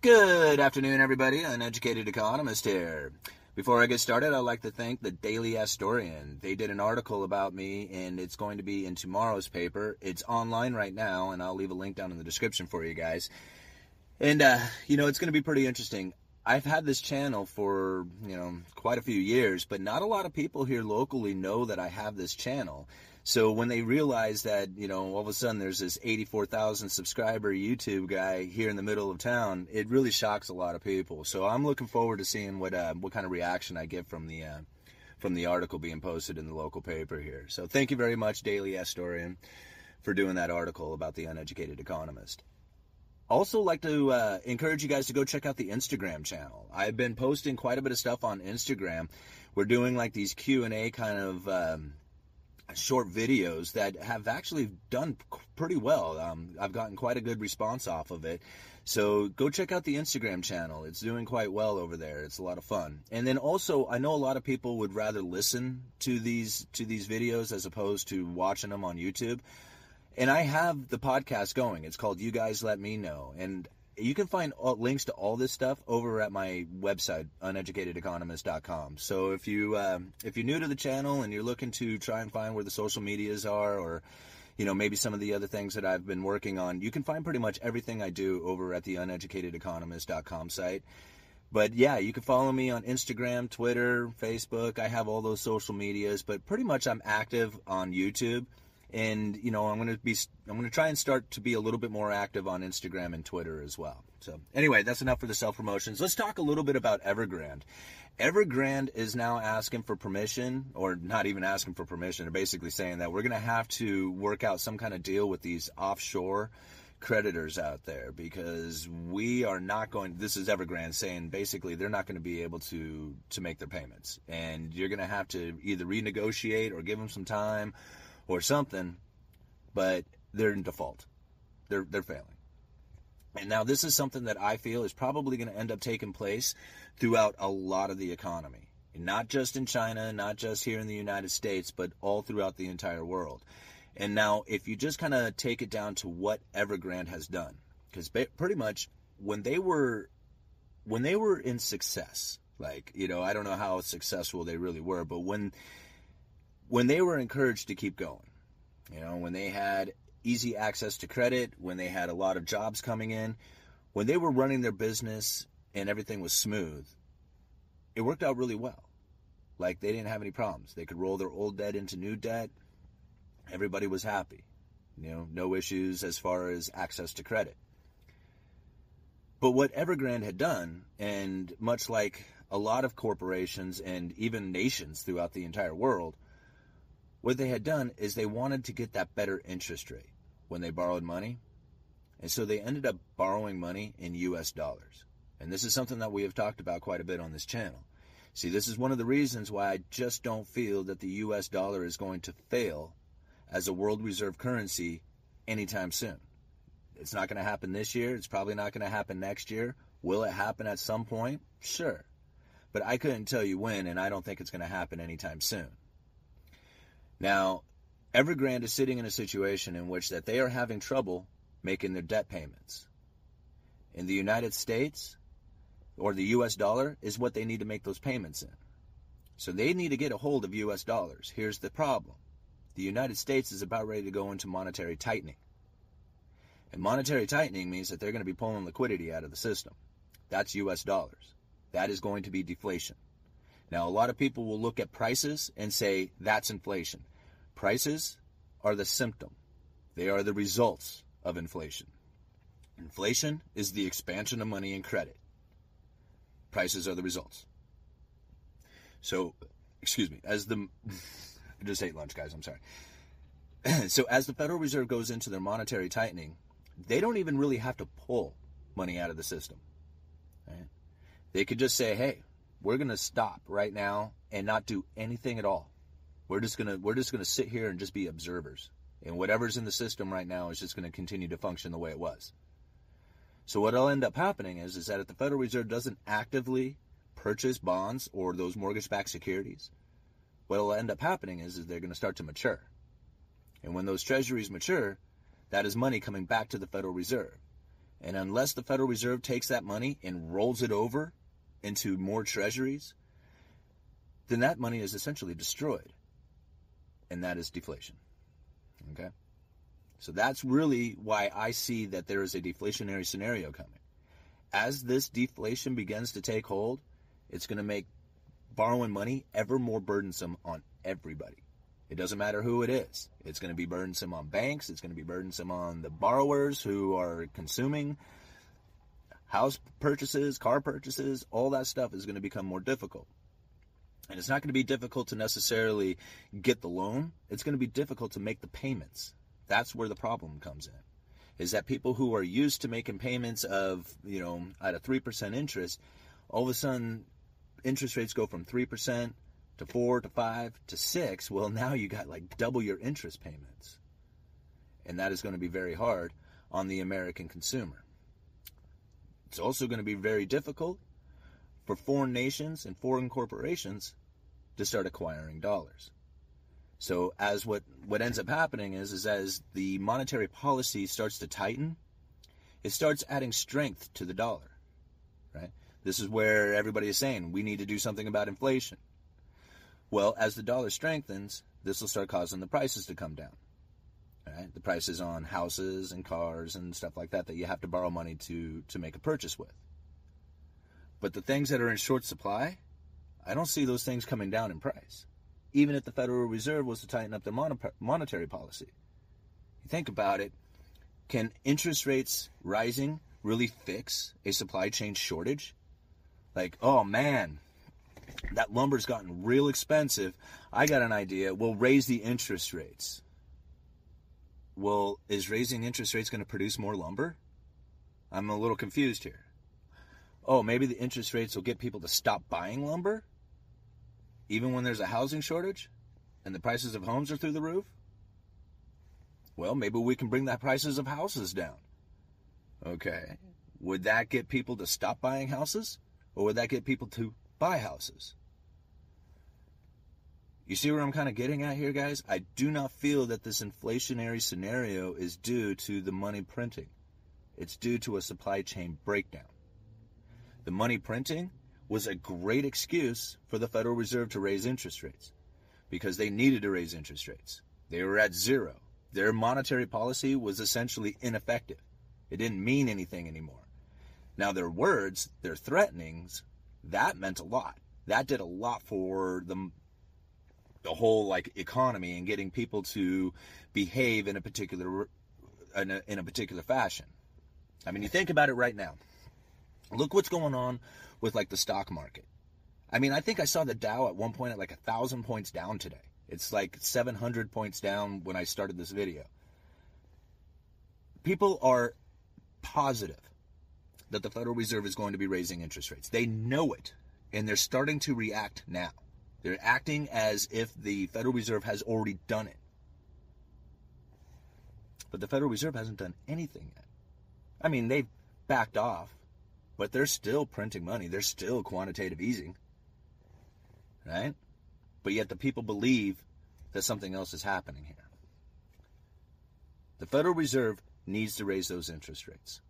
Good afternoon, everybody. Uneducated economist here. Before I get started, I'd like to thank the Daily Astorian. They did an article about me, and it's going to be in tomorrow's paper. It's online right now, and I'll leave a link down in the description for you guys. And, uh, you know, it's going to be pretty interesting. I've had this channel for, you know, quite a few years, but not a lot of people here locally know that I have this channel. So when they realize that, you know, all of a sudden there's this 84,000 subscriber YouTube guy here in the middle of town, it really shocks a lot of people. So I'm looking forward to seeing what uh, what kind of reaction I get from the uh, from the article being posted in the local paper here. So thank you very much, Daily Astorian, for doing that article about the uneducated economist. Also, like to uh, encourage you guys to go check out the Instagram channel. I've been posting quite a bit of stuff on Instagram. We're doing like these Q and A kind of um, short videos that have actually done pretty well. Um, I've gotten quite a good response off of it. So go check out the Instagram channel. It's doing quite well over there. It's a lot of fun. And then also, I know a lot of people would rather listen to these to these videos as opposed to watching them on YouTube. And I have the podcast going. It's called You Guys Let Me Know. And you can find all, links to all this stuff over at my website uneducatedeconomist.com so if you uh, if you're new to the channel and you're looking to try and find where the social medias are or you know maybe some of the other things that i've been working on you can find pretty much everything i do over at the uneducatedeconomist.com site. But yeah you can follow me on instagram twitter facebook. I have all those social medias but pretty much i'm active on youtube and you know i'm going to be i'm going to try and start to be a little bit more active on instagram and twitter as well. So anyway that's enough for the self promotions let's talk a little bit about evergrande. Evergrande is now asking for permission or not even asking for permission they're basically saying that we're going to have to work out some kind of deal with these offshore creditors out there because we are not going this is evergrande saying basically they're not going to be able to to make their payments. And you're going to have to either renegotiate or give them some time or something, but they're in default. They're they're failing. And now this is something that I feel is probably going to end up taking place throughout a lot of the economy. Not just in China, not just here in the United States, but all throughout the entire world. And now if you just kind of take it down to what Evergrande has done, because pretty much when they were when they were in success, like, you know, I don't know how successful they really were, but when when they were encouraged to keep going, you know, when they had easy access to credit, when they had a lot of jobs coming in, when they were running their business and everything was smooth, it worked out really well. Like they didn't have any problems. They could roll their old debt into new debt. Everybody was happy. You know, no issues as far as access to credit. But what Evergrande had done, and much like a lot of corporations and even nations throughout the entire world, what they had done is they wanted to get that better interest rate when they borrowed money. And so they ended up borrowing money in US dollars. And this is something that we have talked about quite a bit on this channel. See, this is one of the reasons why I just don't feel that the US dollar is going to fail as a world reserve currency anytime soon. It's not going to happen this year. It's probably not going to happen next year. Will it happen at some point? Sure. But I couldn't tell you when, and I don't think it's going to happen anytime soon. Now, Evergrande is sitting in a situation in which that they are having trouble making their debt payments. In the United States, or the US dollar, is what they need to make those payments in. So they need to get a hold of US dollars. Here's the problem. The United States is about ready to go into monetary tightening. And monetary tightening means that they're going to be pulling liquidity out of the system. That's US dollars. That is going to be deflation. Now, a lot of people will look at prices and say that's inflation. Prices are the symptom, they are the results of inflation. Inflation is the expansion of money and credit. Prices are the results. So, excuse me, as the I just ate lunch, guys. I'm sorry. so, as the Federal Reserve goes into their monetary tightening, they don't even really have to pull money out of the system. Right? They could just say, "Hey, we're going to stop right now and not do anything at all. We're just going to we're just going to sit here and just be observers. And whatever's in the system right now is just going to continue to function the way it was. So what'll end up happening is is that if the Federal Reserve doesn't actively purchase bonds or those mortgage-backed securities, what'll end up happening is, is they're going to start to mature. And when those treasuries mature, that is money coming back to the Federal Reserve. And unless the Federal Reserve takes that money and rolls it over into more treasuries, then that money is essentially destroyed. And that is deflation. Okay? So that's really why I see that there is a deflationary scenario coming. As this deflation begins to take hold, it's going to make borrowing money ever more burdensome on everybody. It doesn't matter who it is. It's going to be burdensome on banks. It's going to be burdensome on the borrowers who are consuming house purchases, car purchases. All that stuff is going to become more difficult. And it's not going to be difficult to necessarily get the loan. It's going to be difficult to make the payments. That's where the problem comes in. Is that people who are used to making payments of, you know, at a 3% interest, all of a sudden interest rates go from 3% to four to five to six, well, now you got like double your interest payments. And that is going to be very hard on the American consumer. It's also going to be very difficult for foreign nations and foreign corporations to start acquiring dollars. So as what, what ends up happening is, is as the monetary policy starts to tighten, it starts adding strength to the dollar, right? This is where everybody is saying we need to do something about inflation. Well, as the dollar strengthens, this will start causing the prices to come down. Right? The prices on houses and cars and stuff like that that you have to borrow money to to make a purchase with. But the things that are in short supply, I don't see those things coming down in price. Even if the Federal Reserve was to tighten up their monetary policy. You think about it, can interest rates rising really fix a supply chain shortage? Like, oh man, that lumber's gotten real expensive. I got an idea. We'll raise the interest rates. Well, is raising interest rates going to produce more lumber? I'm a little confused here. Oh, maybe the interest rates will get people to stop buying lumber? Even when there's a housing shortage and the prices of homes are through the roof? Well, maybe we can bring the prices of houses down. Okay. Would that get people to stop buying houses? Or would that get people to buy houses. You see where I'm kind of getting at here, guys? I do not feel that this inflationary scenario is due to the money printing. It's due to a supply chain breakdown. The money printing was a great excuse for the Federal Reserve to raise interest rates because they needed to raise interest rates. They were at zero. Their monetary policy was essentially ineffective. It didn't mean anything anymore. Now, their words, their threatenings, that meant a lot. That did a lot for the the whole like economy and getting people to behave in a particular in a, in a particular fashion. I mean, you think about it right now. Look what's going on with like the stock market. I mean, I think I saw the Dow at one point at like a thousand points down today. It's like 700 points down when I started this video. People are positive that the Federal Reserve is going to be raising interest rates. They know it, and they're starting to react now. They're acting as if the Federal Reserve has already done it. But the Federal Reserve hasn't done anything yet. I mean, they've backed off, but they're still printing money. They're still quantitative easing. Right? But yet the people believe that something else is happening here. The Federal Reserve needs to raise those interest rates.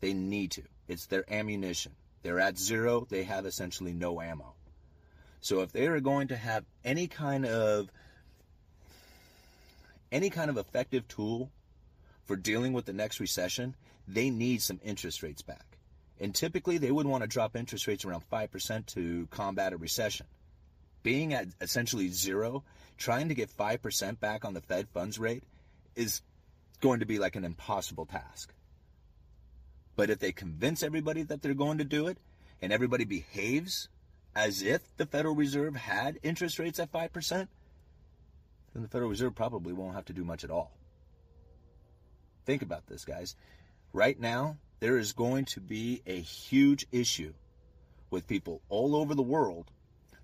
They need to. It's their ammunition. They're at zero. They have essentially no ammo. So if they are going to have any kind of any kind of effective tool for dealing with the next recession, they need some interest rates back. And typically they would want to drop interest rates around 5% to combat a recession. Being at essentially zero, trying to get 5% back on the Fed funds rate is going to be like an impossible task. But if they convince everybody that they're going to do it and everybody behaves as if the Federal Reserve had interest rates at 5%, then the Federal Reserve probably won't have to do much at all. Think about this, guys. Right now, there is going to be a huge issue with people all over the world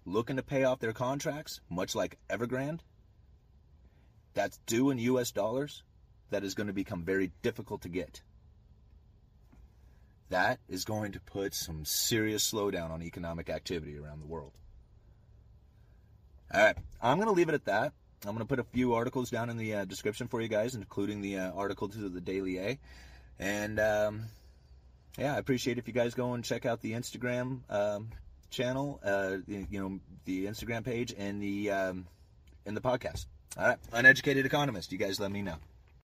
looking to pay off their contracts, much like Evergrande, that's due in US dollars, that is going to become very difficult to get that is going to put some serious slowdown on economic activity around the world. All right, I'm going to leave it at that. I'm going to put a few articles down in the uh, description for you guys, including the uh, article to the Daily A. And um, yeah, I appreciate if you guys go and check out the Instagram um, channel, uh, you know, the Instagram page and the um, and the podcast. All right, uneducated economist. You guys let me know.